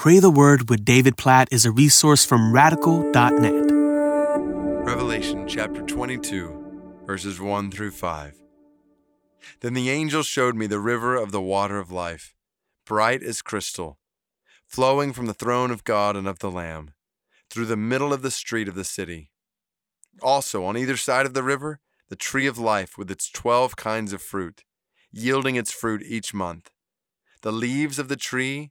Pray the Word with David Platt is a resource from radical.net. Revelation chapter 22, verses 1 through 5. Then the angel showed me the river of the water of life, bright as crystal, flowing from the throne of God and of the Lamb, through the middle of the street of the city. Also, on either side of the river, the tree of life with its twelve kinds of fruit, yielding its fruit each month. The leaves of the tree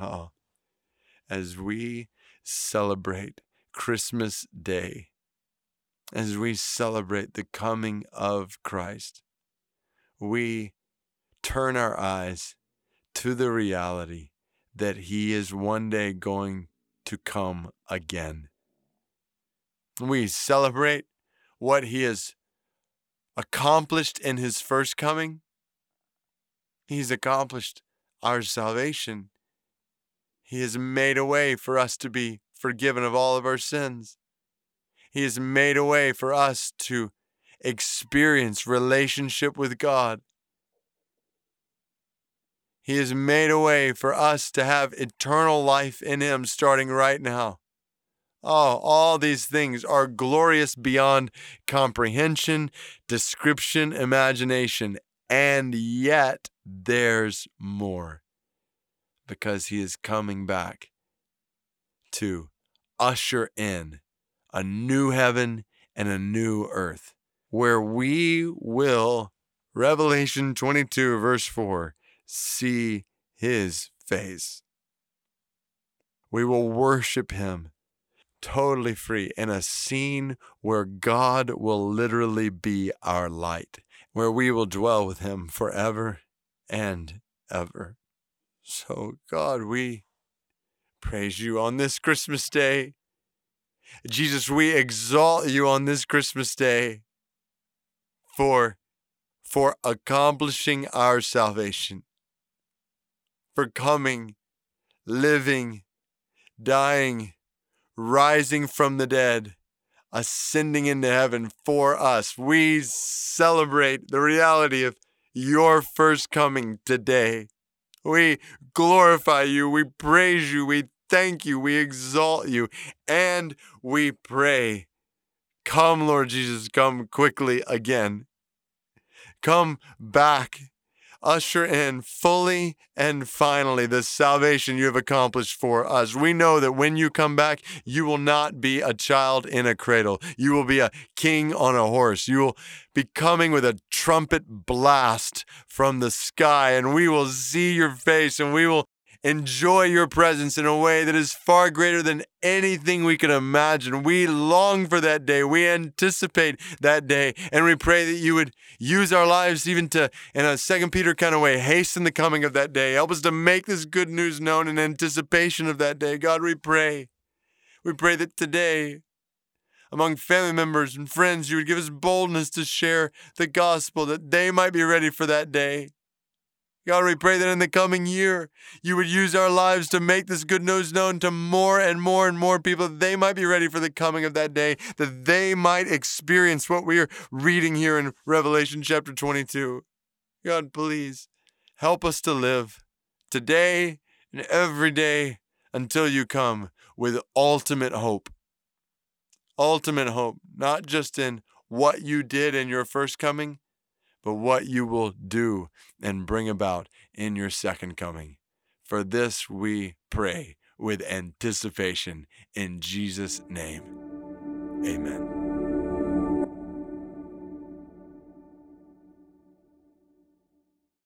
Oh, as we celebrate Christmas Day, as we celebrate the coming of Christ, we turn our eyes to the reality that He is one day going to come again. We celebrate what He has accomplished in His first coming. He's accomplished our salvation. He has made a way for us to be forgiven of all of our sins. He has made a way for us to experience relationship with God. He has made a way for us to have eternal life in Him starting right now. Oh, all these things are glorious beyond comprehension, description, imagination, and yet there's more because He is coming back to usher in a new heaven and a new earth where we will, Revelation 22, verse 4, see his face. We will worship him totally free in a scene where God will literally be our light, where we will dwell with him forever and ever. So, God, we praise you on this Christmas day. Jesus, we exalt you on this Christmas day for, for accomplishing our salvation for coming, living, dying, rising from the dead, ascending into heaven for us. We celebrate the reality of your first coming today. We glorify you, we praise you, we thank you, we exalt you, and we pray. Come, Lord Jesus, come quickly again. Come back usher in fully and finally the salvation you have accomplished for us. We know that when you come back, you will not be a child in a cradle. You will be a king on a horse. You will be coming with a trumpet blast from the sky, and we will see your face and we will enjoy your presence in a way that is far greater than anything we can imagine. We long for that day. We anticipate that day. And we pray that you would use our lives even to, in a second Peter kind of way, hasten the coming of that day. Help us to make this good news known in anticipation of that day. God, we pray. We pray that today, among family members and friends, you would give us boldness to share the gospel that they might be ready for that day. God, we pray that in the coming year, you would use our lives to make this good news known to more and more and more people, that they might be ready for the coming of that day, that they might experience what we are reading here in Revelation chapter 22. God, please help us to live today and every day until you come with ultimate hope. Ultimate hope, not just in what you did in your first coming, but what you will do and bring about in your second coming. For this we pray with anticipation in Jesus' name. Amen.